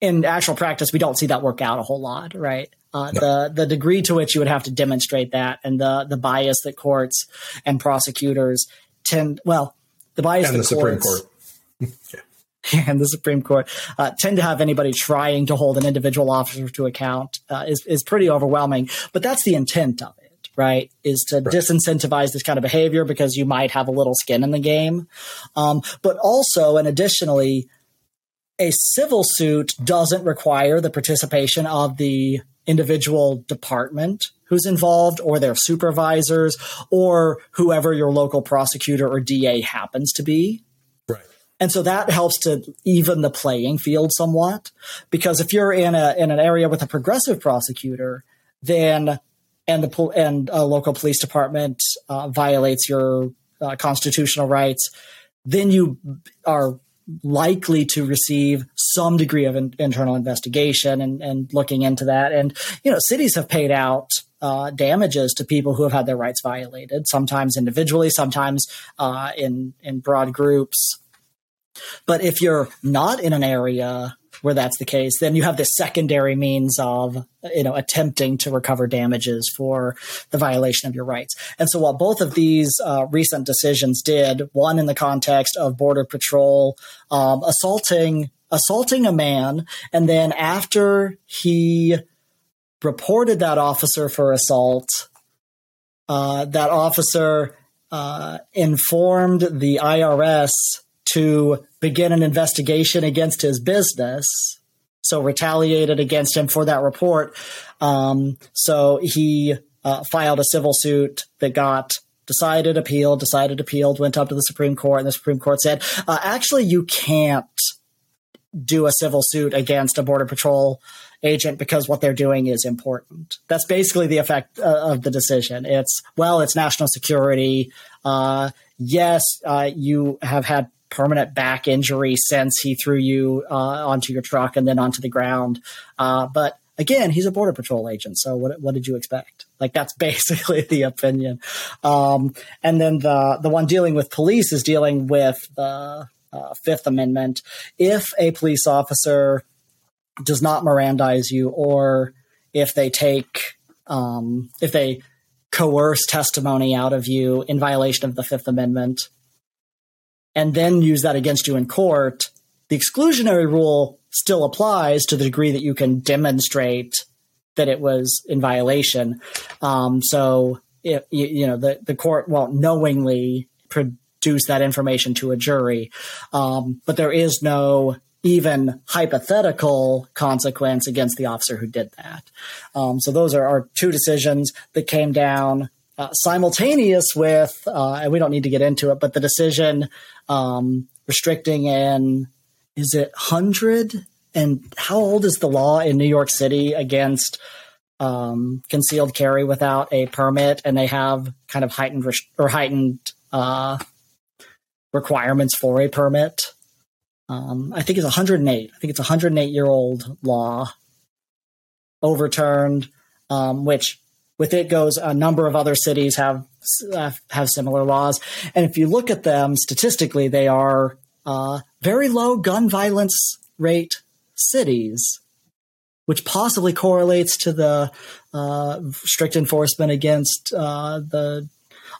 in actual practice, we don't see that work out a whole lot, right? Uh, no. The the degree to which you would have to demonstrate that and the the bias that courts and prosecutors tend well the bias and the Supreme Court. and the Supreme Court uh, tend to have anybody trying to hold an individual officer to account uh, is is pretty overwhelming. But that's the intent of it, right? Is to right. disincentivize this kind of behavior because you might have a little skin in the game, um, but also and additionally, a civil suit doesn't require the participation of the individual department who's involved or their supervisors or whoever your local prosecutor or DA happens to be and so that helps to even the playing field somewhat. Because if you're in a in an area with a progressive prosecutor, then and the and a local police department uh, violates your uh, constitutional rights, then you are likely to receive some degree of in, internal investigation and, and looking into that. And you know, cities have paid out uh, damages to people who have had their rights violated, sometimes individually, sometimes uh, in in broad groups. But if you're not in an area where that's the case, then you have this secondary means of, you know, attempting to recover damages for the violation of your rights. And so what both of these uh, recent decisions did, one in the context of Border Patrol um, assaulting assaulting a man, and then after he reported that officer for assault, uh, that officer uh, informed the IRS to begin an investigation against his business. So retaliated against him for that report. Um, so he uh, filed a civil suit that got decided, appealed, decided, appealed, went up to the Supreme Court, and the Supreme Court said, uh, actually, you can't do a civil suit against a Border Patrol agent because what they're doing is important. That's basically the effect uh, of the decision. It's, well, it's national security. Uh, yes, uh, you have had permanent back injury since he threw you uh, onto your truck and then onto the ground. Uh, but again, he's a border patrol agent. So what, what did you expect? Like that's basically the opinion. Um, and then the, the one dealing with police is dealing with the uh, Fifth Amendment. If a police officer does not Mirandize you or if they take, um, if they coerce testimony out of you in violation of the Fifth Amendment, and then use that against you in court, the exclusionary rule still applies to the degree that you can demonstrate that it was in violation. Um, so, you, you, know, the, the court won't knowingly produce that information to a jury. Um, but there is no even hypothetical consequence against the officer who did that. Um, so those are our two decisions that came down uh, simultaneous with, uh, and we don't need to get into it, but the decision um, restricting in, is it 100? And how old is the law in New York City against um, concealed carry without a permit? And they have kind of heightened or heightened uh, requirements for a permit. Um, I think it's 108. I think it's 108 year old law overturned, um, which with it goes a number of other cities have uh, have similar laws, and if you look at them statistically, they are uh, very low gun violence rate cities, which possibly correlates to the uh, strict enforcement against uh, the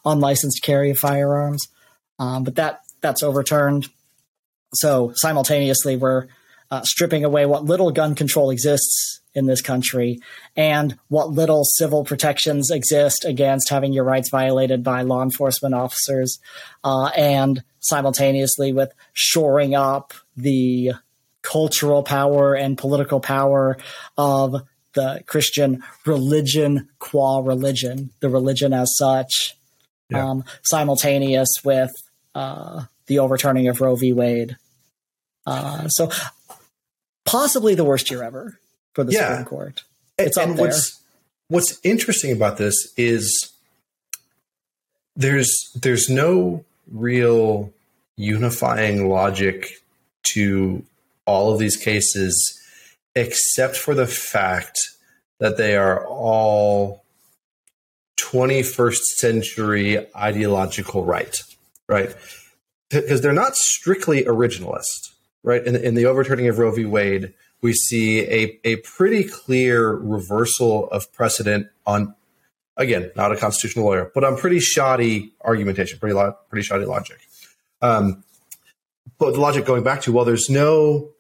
unlicensed carry of firearms. Um, but that that's overturned. So simultaneously, we're uh, stripping away what little gun control exists in this country and what little civil protections exist against having your rights violated by law enforcement officers, uh, and simultaneously with shoring up the cultural power and political power of the Christian religion qua religion, the religion as such, yeah. um, simultaneous with uh, the overturning of Roe v. Wade. Uh, so possibly the worst year ever for the yeah. Supreme Court. It's and, there. What's, what's interesting about this is there's there's no real unifying logic to all of these cases except for the fact that they are all 21st century ideological right right because they're not strictly originalist right in, in the overturning of roe v wade we see a, a pretty clear reversal of precedent on again not a constitutional lawyer but on pretty shoddy argumentation pretty lo- pretty shoddy logic. Um, but the logic going back to well there's no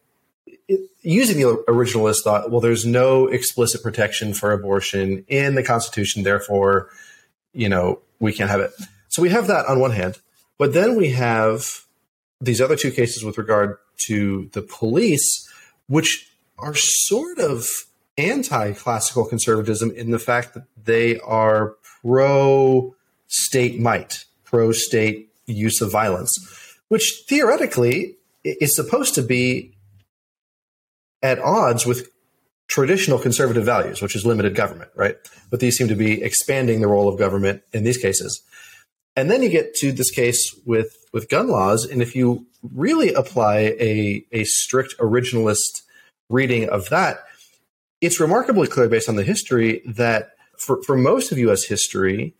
using the originalist thought well there's no explicit protection for abortion in the constitution therefore you know we can't have it. So we have that on one hand but then we have these other two cases with regard to the police which are sort of anti classical conservatism in the fact that they are pro state might, pro state use of violence, which theoretically is supposed to be at odds with traditional conservative values, which is limited government, right? But these seem to be expanding the role of government in these cases. And then you get to this case with, with gun laws. And if you really apply a, a strict originalist reading of that, it's remarkably clear based on the history that for, for most of US history,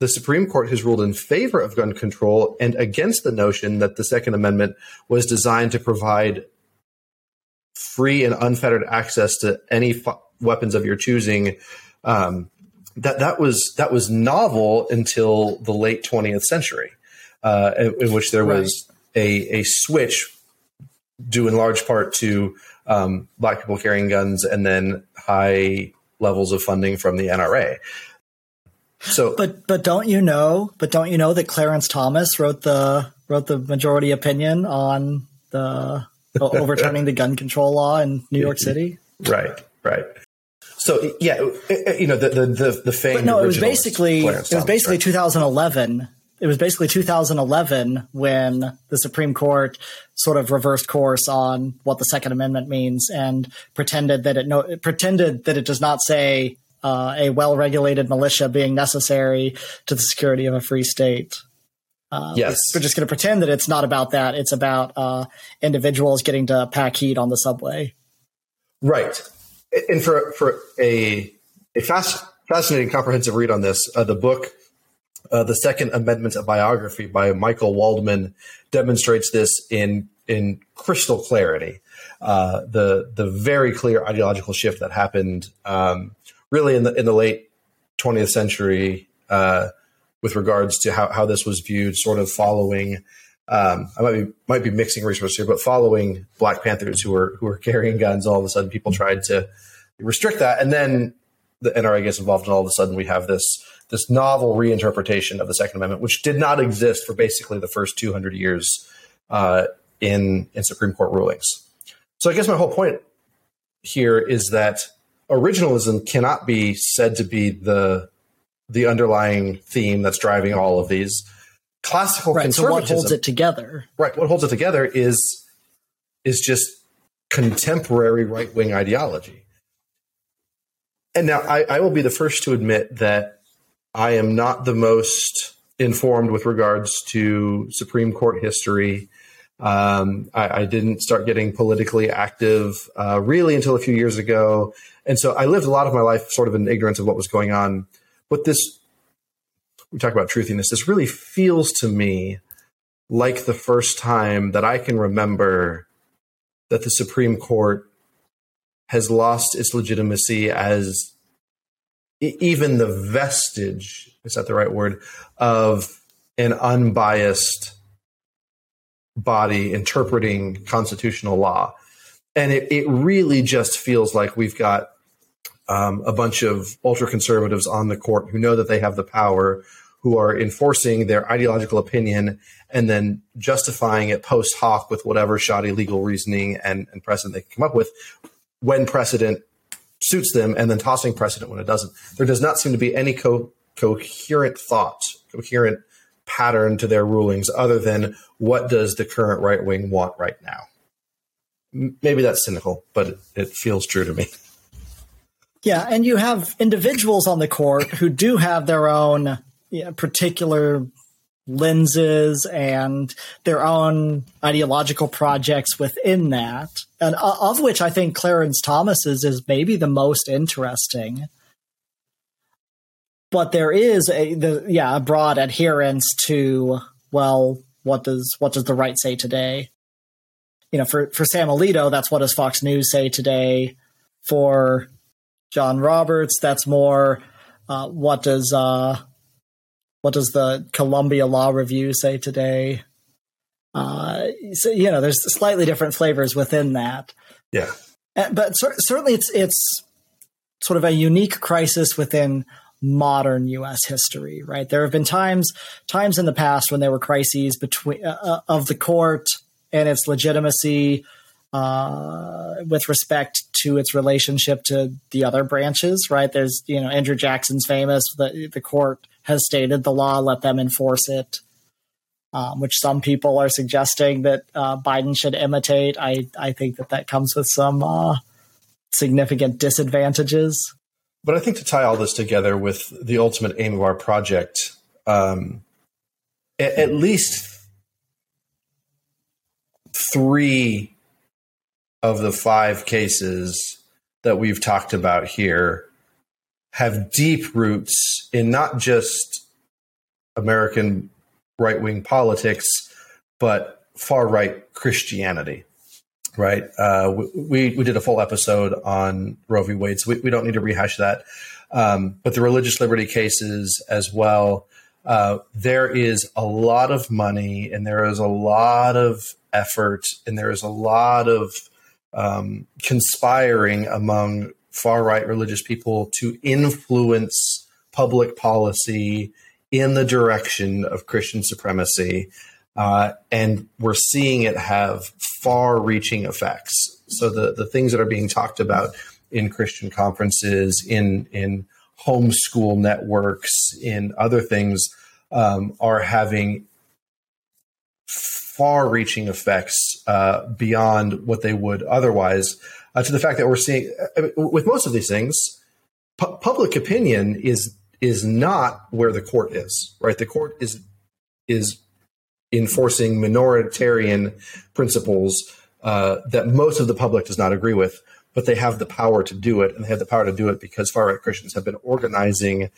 the Supreme Court has ruled in favor of gun control and against the notion that the Second Amendment was designed to provide free and unfettered access to any weapons of your choosing. Um, that that was that was novel until the late 20th century, uh, in, in, which there was right. a a switch due in large part to um, black people carrying guns, and then high levels of funding from the NRA. So, but but don't you know? But don't you know that Clarence Thomas wrote the wrote the majority opinion on the overturning the gun control law in New York City? Right, right. So yeah, you know the the the, the fame. But no, it was basically Clarence it was basically right? 2011 it was basically 2011 when the Supreme Court sort of reversed course on what the Second Amendment means and pretended that it no it pretended that it does not say uh, a well-regulated militia being necessary to the security of a free state. Uh, yes, we're just going to pretend that it's not about that. It's about uh, individuals getting to pack heat on the subway. Right, and for for a a fast, fascinating, comprehensive read on this, uh, the book uh, the Second Amendment, biography by Michael Waldman, demonstrates this in in crystal clarity. Uh, the the very clear ideological shift that happened um, really in the in the late 20th century uh, with regards to how, how this was viewed, sort of following. Um, I might be might be mixing resources here, but following Black Panthers who were who were carrying guns, all of a sudden people tried to restrict that, and then the NRA gets involved, and all of a sudden we have this this novel reinterpretation of the Second Amendment, which did not exist for basically the first 200 years uh, in in Supreme Court rulings. So I guess my whole point here is that originalism cannot be said to be the the underlying theme that's driving all of these. Classical right, conservatism. So what holds it together? Right. What holds it together is is just contemporary right wing ideology. And now I, I will be the first to admit that I am not the most informed with regards to Supreme Court history. Um, I, I, didn't start getting politically active uh, really until a few years ago. And so I lived a lot of my life sort of in ignorance of what was going on. But this we talk about truthiness. This really feels to me like the first time that I can remember that the Supreme Court has lost its legitimacy as even the vestige is that the right word of an unbiased body interpreting constitutional law. And it, it really just feels like we've got um, a bunch of ultra conservatives on the court who know that they have the power who are enforcing their ideological opinion and then justifying it post hoc with whatever shoddy legal reasoning and, and precedent they can come up with when precedent suits them and then tossing precedent when it doesn't. There does not seem to be any co- coherent thought, coherent pattern to their rulings other than what does the current right wing want right now. Maybe that's cynical, but it, feels true to me. Yeah, and you have individuals on the court who do have their own particular lenses and their own ideological projects within that, and of which I think Clarence Thomas's is maybe the most interesting. But there is a the yeah a broad adherence to well what does what does the right say today? You know, for for Sam Alito, that's what does Fox News say today? For John Roberts, that's more uh, what does uh, what does the Columbia Law Review say today? Uh, so, you know, there's slightly different flavors within that. Yeah, uh, but certainly it's it's sort of a unique crisis within modern U.S. history. Right, there have been times times in the past when there were crises between uh, uh, of the court and its legitimacy uh, with respect to its relationship to the other branches. Right, there's you know Andrew Jackson's famous the the court has stated the law, let them enforce it. Um, which some people are suggesting that uh, Biden should imitate. I I think that that comes with some uh, significant disadvantages. But I think to tie all this together with the ultimate aim of our project, um, at, at least three of the five cases that we've talked about here have deep roots in not just American right wing politics, but far right Christianity. Right. Uh, we, we did a full episode on Roe v. Wade, so we, we don't need to rehash that. Um, but the religious liberty cases as well. Uh, there is a lot of money and there is a lot of effort and there is a lot of um, conspiring among far right religious people to influence public policy in the direction of Christian supremacy. Uh, and we're seeing it have far reaching effects. So the, the things that are being talked about in Christian conferences, in, in homeschool networks, in other things um, are having far reaching effects uh, beyond what they would otherwise uh, to the fact that we're seeing mean, with most of these things, pu- public opinion is is not where the court is. Right, the court is is enforcing minoritarian principles uh, that most of the public does not agree with, but they have the power to do it, and they have the power to do it because far right Christians have been organizing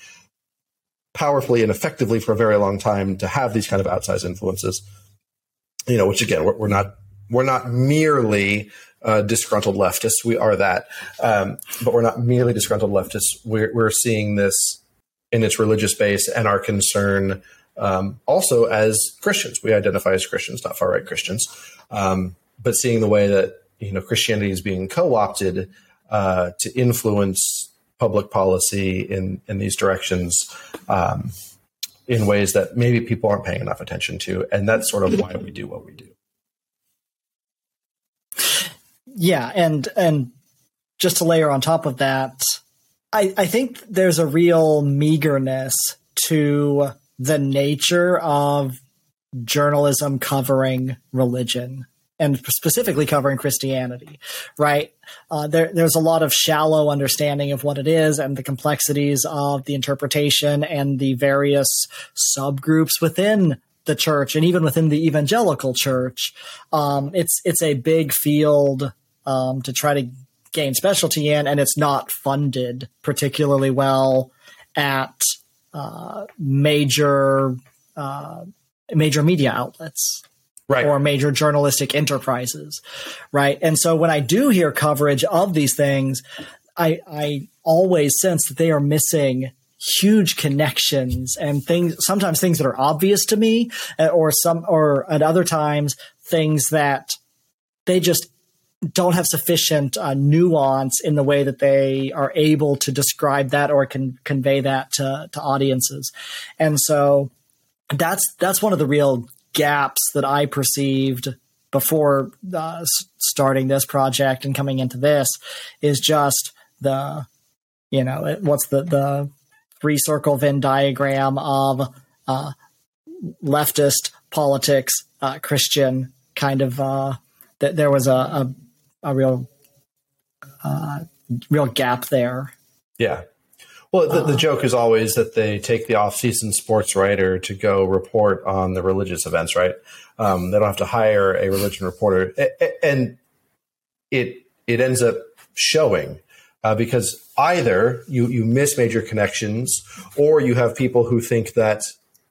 powerfully and effectively for a very long time to have these kind of outsized influences. You know, which again, we're, we're not we're not merely uh, disgruntled leftists. We are that, um, but we're not merely disgruntled leftists. We're, we're seeing this in its religious base and our concern um, also as Christians. We identify as Christians, not far right Christians, um, but seeing the way that you know Christianity is being co-opted uh, to influence public policy in in these directions. Um, in ways that maybe people aren't paying enough attention to. And that's sort of why we do what we do. Yeah, and and just to layer on top of that, I, I think there's a real meagerness to the nature of journalism covering religion and specifically covering Christianity, right? Uh, there, there's a lot of shallow understanding of what it is and the complexities of the interpretation and the various subgroups within the church and even within the evangelical church. Um, it's it's a big field um, to try to gain specialty in, and it's not funded particularly well. at uh, major uh, major media outlets right. or major journalistic enterprises, right? And so when I do hear coverage of these things, I, I always sense that they are missing huge connections and things sometimes things that are obvious to me uh, or some or at other times things that they just don't have sufficient uh, nuance in the way that they are able to describe that or can convey that to, to audiences and so that's that's one of the real gaps that i perceived before uh, starting this project and coming into this is just the you know what's the the three circle Venn diagram of uh, leftist politics, uh, Christian kind of. Uh, th- there was a a, a real uh, real gap there. Yeah. Well, the, the, uh, joke is always that they take the off-season sports writer to go report on the religious events, right? Um, they don't have to hire a religion reporter, and it it ends up showing uh, because either you you miss major connections, or you have people who think that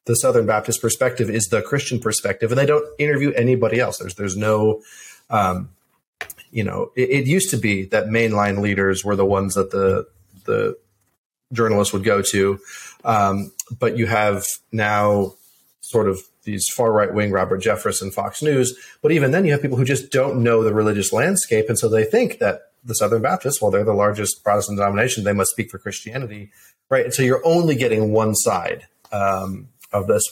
the Southern Baptist perspective is the Christian perspective, and they don't interview anybody else. There's there's no, um, you know, it, it, used to be that mainline leaders were the ones that the the journalists would go to, um, but you have now sort of these far right wing Robert Jeffress and Fox News. But even then, you have people who just don't know the religious landscape, and so they think that the Southern Baptists, well, they're the largest Protestant denomination, they must speak for Christianity, right? And so you're only getting one side um, of this.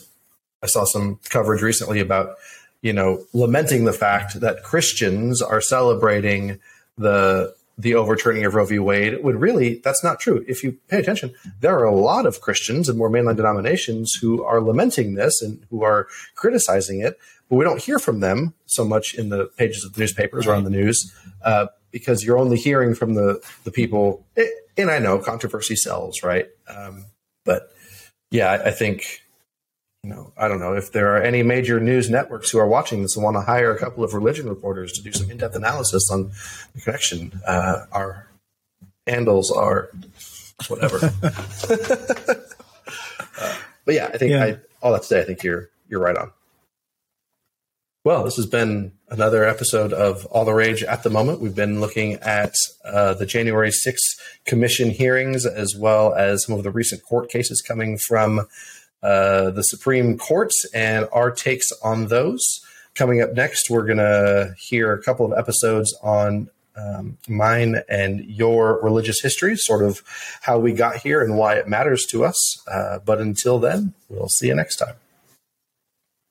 I saw some coverage recently about, you know, lamenting the fact that Christians are celebrating the the overturning of Roe v. Wade. Would really that's not true. If you pay attention, there are a lot of Christians and more mainline denominations who are lamenting this and who are criticizing it, but we don't hear from them so much in the pages of the newspapers or on the news. Uh, because you're only hearing from the the people. And I know controversy sells, right? Um, but yeah, I, I think you know, I don't know if there are any major news networks who are watching this and want to hire a couple of religion reporters to do some in-depth analysis on the connection. Uh, our handles are whatever. uh, but yeah, I think yeah. I, all that to say, I think you're you're right on. Well, this has been another episode of All the Rage at the moment. We've been looking at uh, the January 6th commission hearings as well as some of the recent court cases coming from uh, the Supreme Court and our takes on those. Coming up next, we're going to hear a couple of episodes on um, mine and your religious history, sort of how we got here and why it matters to us. Uh, but until then, we'll see you next time.